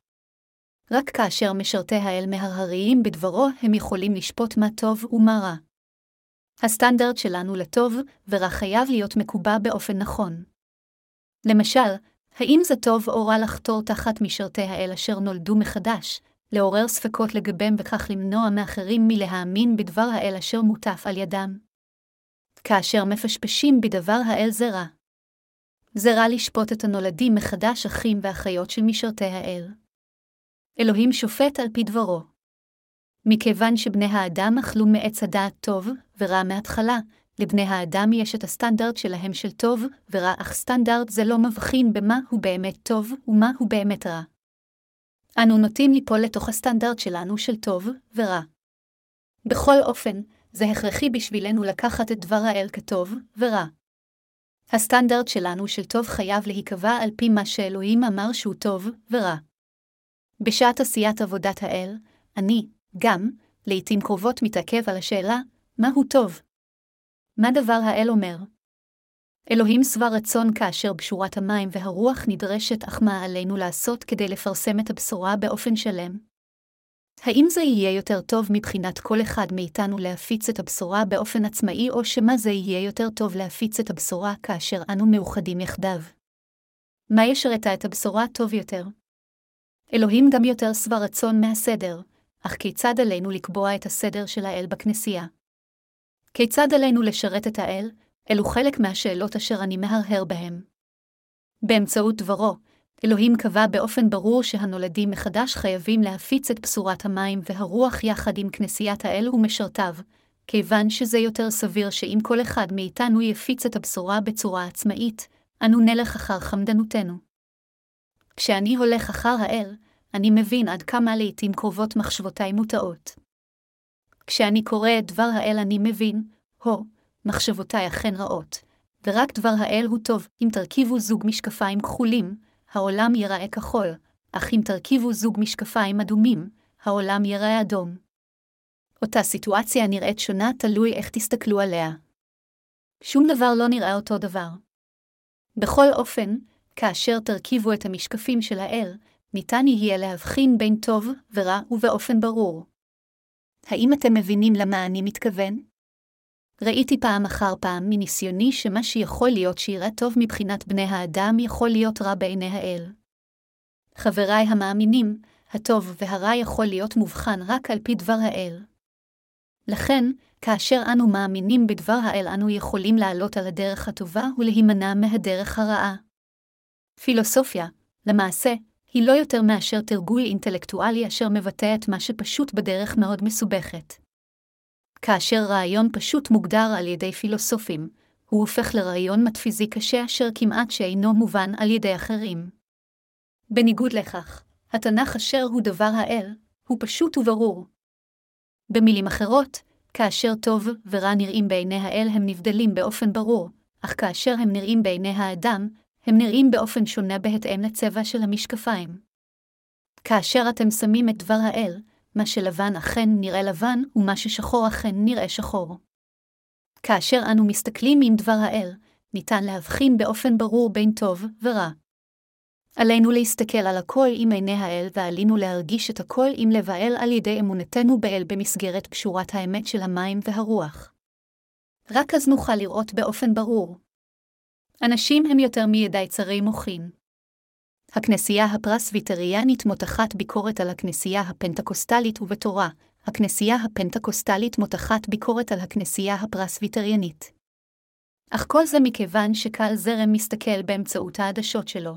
[SPEAKER 1] רק כאשר משרתי האל מהרהריים בדברו הם יכולים לשפוט מה טוב ומה רע. הסטנדרט שלנו לטוב ורע חייב להיות מקובע באופן נכון. למשל, האם זה טוב או רע לחתור תחת משרתי האל אשר נולדו מחדש, לעורר ספקות לגביהם וכך למנוע מאחרים מלהאמין בדבר האל אשר מוטף על ידם? כאשר מפשפשים בדבר האל זה רע. זה רע לשפוט את הנולדים מחדש אחים ואחיות של משרתי האל. אלוהים שופט על פי דברו. מכיוון שבני האדם אכלו מעץ הדעת טוב ורע מההתחלה, לבני האדם יש את הסטנדרט שלהם של טוב ורע, אך סטנדרט זה לא מבחין במה הוא באמת טוב ומה הוא באמת רע. אנו נוטים ליפול לתוך הסטנדרט שלנו של טוב ורע. בכל אופן, זה הכרחי בשבילנו לקחת את דבר האל כטוב ורע. הסטנדרט שלנו של טוב חייב להיקבע על פי מה שאלוהים אמר שהוא טוב ורע. בשעת עשיית עבודת האל, אני, גם, לעתים קרובות מתעכב על השאלה, מהו טוב? מה דבר האל אומר? אלוהים שבע רצון כאשר בשורת המים והרוח נדרשת, אך מה עלינו לעשות כדי לפרסם את הבשורה באופן שלם? האם זה יהיה יותר טוב מבחינת כל אחד מאיתנו להפיץ את הבשורה באופן עצמאי, או שמה זה יהיה יותר טוב להפיץ את הבשורה כאשר אנו מאוחדים יחדיו? מה ישרת את הבשורה טוב יותר? אלוהים גם יותר שבע רצון מהסדר, אך כיצד עלינו לקבוע את הסדר של האל בכנסייה? כיצד עלינו לשרת את האל? אלו חלק מהשאלות אשר אני מהרהר בהם. באמצעות דברו, אלוהים קבע באופן ברור שהנולדים מחדש חייבים להפיץ את בשורת המים והרוח יחד עם כנסיית האל ומשרתיו, כיוון שזה יותר סביר שאם כל אחד מאיתנו יפיץ את הבשורה בצורה עצמאית, אנו נלך אחר חמדנותנו. כשאני הולך אחר האל, אני מבין עד כמה לעתים קרובות מחשבותיי מוטעות. כשאני קורא את דבר האל אני מבין, הו, מחשבותיי אכן רעות, ורק דבר האל הוא טוב, אם תרכיבו זוג משקפיים כחולים, העולם ייראה כחול, אך אם תרכיבו זוג משקפיים אדומים, העולם ייראה אדום. אותה סיטואציה נראית שונה תלוי איך תסתכלו עליה. שום דבר לא נראה אותו דבר. בכל אופן, כאשר תרכיבו את המשקפים של האל, ניתן יהיה להבחין בין טוב ורע ובאופן ברור. האם אתם מבינים למה אני מתכוון? ראיתי פעם אחר פעם מניסיוני שמה שיכול להיות שיראה טוב מבחינת בני האדם יכול להיות רע בעיני האל. חבריי המאמינים, הטוב והרע יכול להיות מובחן רק על פי דבר האל. לכן, כאשר אנו מאמינים בדבר האל, אנו יכולים לעלות על הדרך הטובה ולהימנע מהדרך הרעה. פילוסופיה, למעשה, היא לא יותר מאשר תרגול אינטלקטואלי אשר מבטא את מה שפשוט בדרך מאוד מסובכת. כאשר רעיון פשוט מוגדר על ידי פילוסופים, הוא הופך לרעיון מטפיזי קשה אשר כמעט שאינו מובן על ידי אחרים. בניגוד לכך, התנ"ך אשר הוא דבר האל, הוא פשוט וברור. במילים אחרות, כאשר טוב ורע נראים בעיני האל הם נבדלים באופן ברור, אך כאשר הם נראים בעיני האדם, הם נראים באופן שונה בהתאם לצבע של המשקפיים. כאשר אתם שמים את דבר האל, מה שלבן אכן נראה לבן, ומה ששחור אכן נראה שחור. כאשר אנו מסתכלים עם דבר האל, ניתן להבחין באופן ברור בין טוב ורע. עלינו להסתכל על הכל עם עיני האל, ועלינו להרגיש את הכל עם לב האל על ידי אמונתנו באל במסגרת פשורת האמת של המים והרוח. רק אז נוכל לראות באופן ברור. אנשים הם יותר מידי צרי מוחין. הכנסייה הפרסביטריאנית מותחת ביקורת על הכנסייה הפנטקוסטלית ובתורה, הכנסייה הפנטקוסטלית מותחת ביקורת על הכנסייה הפרסביטריאנית. אך כל זה מכיוון שקל זרם מסתכל באמצעות העדשות שלו.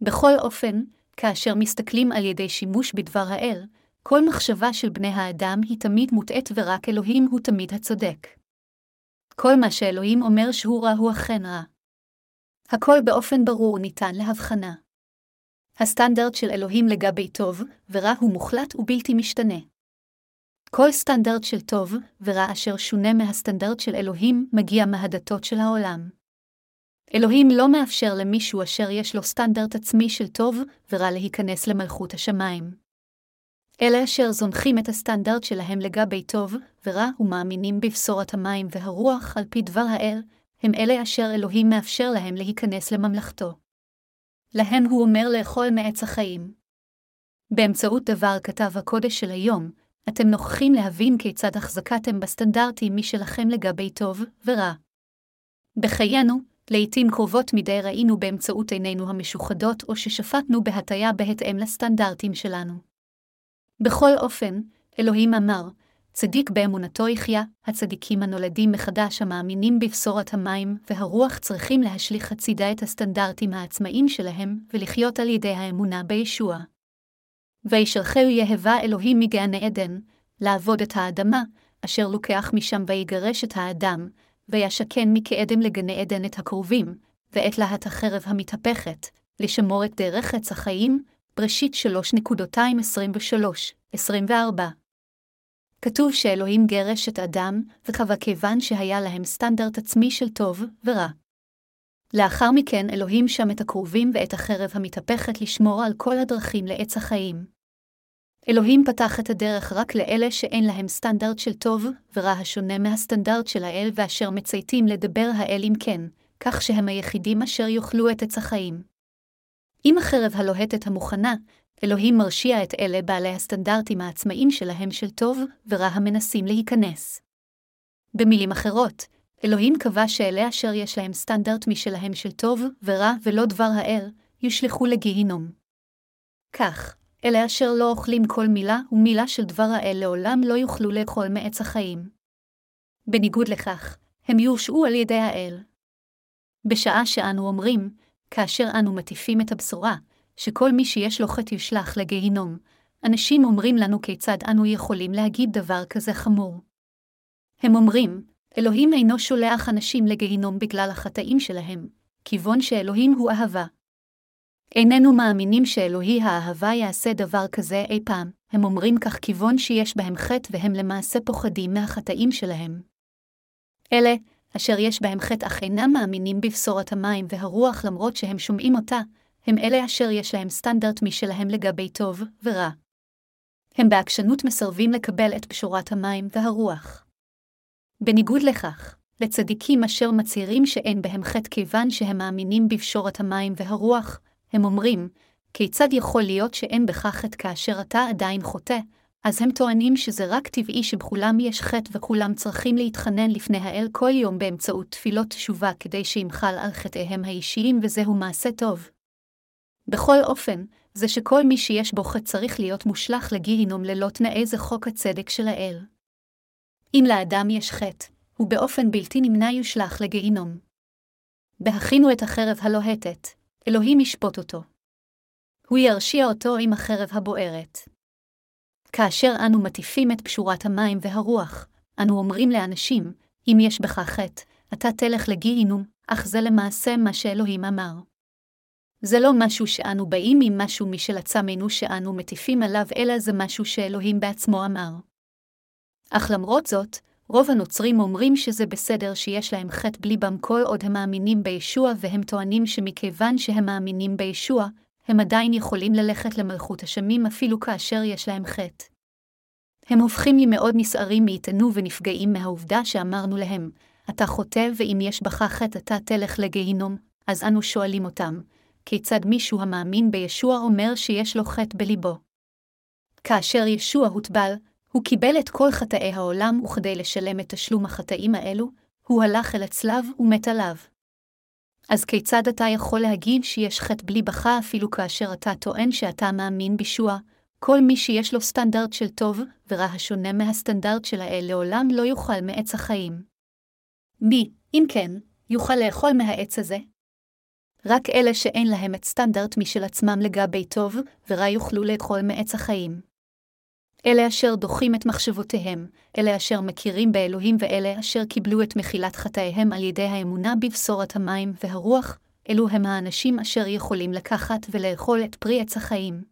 [SPEAKER 1] בכל אופן, כאשר מסתכלים על ידי שימוש בדבר האל, כל מחשבה של בני האדם היא תמיד מוטעית ורק אלוהים הוא תמיד הצודק. כל מה שאלוהים אומר שהוא רע הוא אכן רע. הכל באופן ברור ניתן להבחנה. הסטנדרט של אלוהים לגבי טוב ורע הוא מוחלט ובלתי משתנה. כל סטנדרט של טוב ורע אשר שונה מהסטנדרט של אלוהים מגיע מהדתות של העולם. אלוהים לא מאפשר למישהו אשר יש לו סטנדרט עצמי של טוב ורע להיכנס למלכות השמיים. אלה אשר זונחים את הסטנדרט שלהם לגבי טוב ורע ומאמינים בבשורת המים והרוח על פי דבר האל, הם אלה אשר אלוהים מאפשר להם להיכנס לממלכתו. להם הוא אומר לאכול מעץ החיים. באמצעות דבר כתב הקודש של היום, אתם נוכחים להבין כיצד החזקתם בסטנדרטים משלכם לגבי טוב ורע. בחיינו, לעתים קרובות מדי ראינו באמצעות עינינו המשוחדות או ששפטנו בהטיה בהתאם לסטנדרטים שלנו. בכל אופן, אלוהים אמר, צדיק באמונתו יחיה, הצדיקים הנולדים מחדש המאמינים בבשורת המים והרוח צריכים להשליך הצידה את הסטנדרטים העצמאיים שלהם ולחיות על ידי האמונה בישוע. וישלחהו יהבה אלוהים מגן עדן, לעבוד את האדמה, אשר לוקח משם ויגרש את האדם, וישכן מכאדם לגני עדן את הקרובים, ואת להט החרב המתהפכת, לשמור את דרך עץ החיים, בראשית 3.23-24. כתוב שאלוהים גרש את אדם וחווה כיוון שהיה להם סטנדרט עצמי של טוב ורע. לאחר מכן אלוהים שם את הכרובים ואת החרב המתהפכת לשמור על כל הדרכים לעץ החיים. אלוהים פתח את הדרך רק לאלה שאין להם סטנדרט של טוב ורע השונה מהסטנדרט של האל ואשר מצייתים לדבר האל אם כן, כך שהם היחידים אשר יאכלו את עץ החיים. עם החרב הלוהטת המוכנה, אלוהים מרשיע את אלה בעלי הסטנדרטים העצמאיים שלהם של טוב ורע המנסים להיכנס. במילים אחרות, אלוהים קבע שאלה אשר יש להם סטנדרט משלהם של טוב ורע ולא דבר האל, יושלכו לגיהינום. כך, אלה אשר לא אוכלים כל מילה ומילה של דבר האל לעולם לא יוכלו לאכול מעץ החיים. בניגוד לכך, הם יורשעו על ידי האל. בשעה שאנו אומרים, כאשר אנו מטיפים את הבשורה, שכל מי שיש לו חטא יושלך לגיהינום, אנשים אומרים לנו כיצד אנו יכולים להגיד דבר כזה חמור. הם אומרים, אלוהים אינו שולח אנשים לגיהינום בגלל החטאים שלהם, כיוון שאלוהים הוא אהבה. איננו מאמינים שאלוהי האהבה יעשה דבר כזה אי פעם, הם אומרים כך כיוון שיש בהם חטא והם למעשה פוחדים מהחטאים שלהם. אלה, אשר יש בהם חטא אך אינם מאמינים בבשורת המים והרוח למרות שהם שומעים אותה, הם אלה אשר יש להם סטנדרט משלהם לגבי טוב ורע. הם בעקשנות מסרבים לקבל את פשורת המים והרוח. בניגוד לכך, לצדיקים אשר מצהירים שאין בהם חטא כיוון שהם מאמינים בפשורת המים והרוח, הם אומרים, כיצד יכול להיות שאין בך חטא כאשר אתה עדיין חוטא, אז הם טוענים שזה רק טבעי שבכולם יש חטא וכולם צריכים להתחנן לפני האל כל יום באמצעות תפילות תשובה כדי שימחל על חטאיהם האישיים וזהו מעשה טוב. בכל אופן, זה שכל מי שיש בו חטא צריך להיות מושלך לגיהינום ללא תנאי זה חוק הצדק של האל. אם לאדם יש חטא, הוא באופן בלתי נמנע יושלך לגיהינום. בהכינו את החרב הלוהטת, אלוהים ישפוט אותו. הוא ירשיע אותו עם החרב הבוערת. כאשר אנו מטיפים את פשורת המים והרוח, אנו אומרים לאנשים, אם יש בך חטא, אתה תלך לגיהינום, אך זה למעשה מה שאלוהים אמר. זה לא משהו שאנו באים עם משהו משל עצמנו שאנו מטיפים עליו, אלא זה משהו שאלוהים בעצמו אמר. אך למרות זאת, רוב הנוצרים אומרים שזה בסדר שיש להם חטא בלי בם כל עוד הם מאמינים בישוע, והם טוענים שמכיוון שהם מאמינים בישוע, הם עדיין יכולים ללכת למלכות השמים אפילו כאשר יש להם חטא. הם הופכים לי מאוד נסערים מאיתנו ונפגעים מהעובדה שאמרנו להם, אתה חוטא ואם יש בך חטא אתה תלך לגיהינום, אז אנו שואלים אותם, כיצד מישהו המאמין בישוע אומר שיש לו חטא בליבו? כאשר ישוע הוטבל, הוא קיבל את כל חטאי העולם, וכדי לשלם את תשלום החטאים האלו, הוא הלך אל הצלב ומת עליו. אז כיצד אתה יכול להגיד שיש חטא בלי בך אפילו כאשר אתה טוען שאתה מאמין בישוע? כל מי שיש לו סטנדרט של טוב ורע השונה מהסטנדרט של האל לעולם לא יאכל מעץ החיים. מי, אם כן, יוכל לאכול מהעץ הזה? רק אלה שאין להם את סטנדרט משל עצמם לגבי טוב ורע יוכלו לאכול מעץ החיים. אלה אשר דוחים את מחשבותיהם, אלה אשר מכירים באלוהים ואלה אשר קיבלו את מחילת חטאיהם על ידי האמונה בבשורת המים והרוח, אלו הם האנשים אשר יכולים לקחת ולאכול את פרי עץ החיים.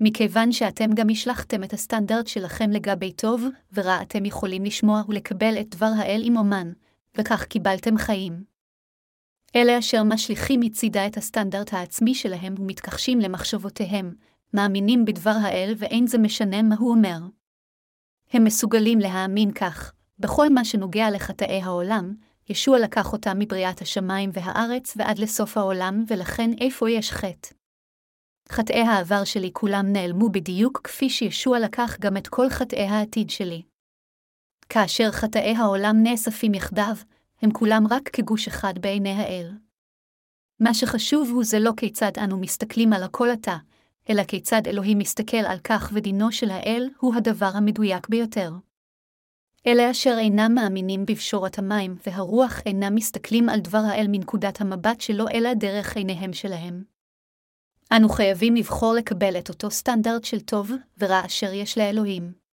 [SPEAKER 1] מכיוון שאתם גם השלכתם את הסטנדרט שלכם לגבי טוב ורע אתם יכולים לשמוע ולקבל את דבר האל עם אומן, וכך קיבלתם חיים. אלה אשר משליכים מצידה את הסטנדרט העצמי שלהם ומתכחשים למחשבותיהם, מאמינים בדבר האל ואין זה משנה מה הוא אומר. הם מסוגלים להאמין כך, בכל מה שנוגע לחטאי העולם, ישוע לקח אותם מבריאת השמיים והארץ ועד לסוף העולם, ולכן איפה יש חטא? חטאי העבר שלי כולם נעלמו בדיוק כפי שישוע לקח גם את כל חטאי העתיד שלי. כאשר חטאי העולם נאספים יחדיו, הם כולם רק כגוש אחד בעיני האל. מה שחשוב הוא זה לא כיצד אנו מסתכלים על הכל עתה, אלא כיצד אלוהים מסתכל על כך ודינו של האל הוא הדבר המדויק ביותר. אלה אשר אינם מאמינים בפשורת המים והרוח אינם מסתכלים על דבר האל מנקודת המבט שלו אלא דרך עיניהם שלהם. אנו חייבים לבחור לקבל את אותו סטנדרט של טוב ורע אשר יש לאלוהים.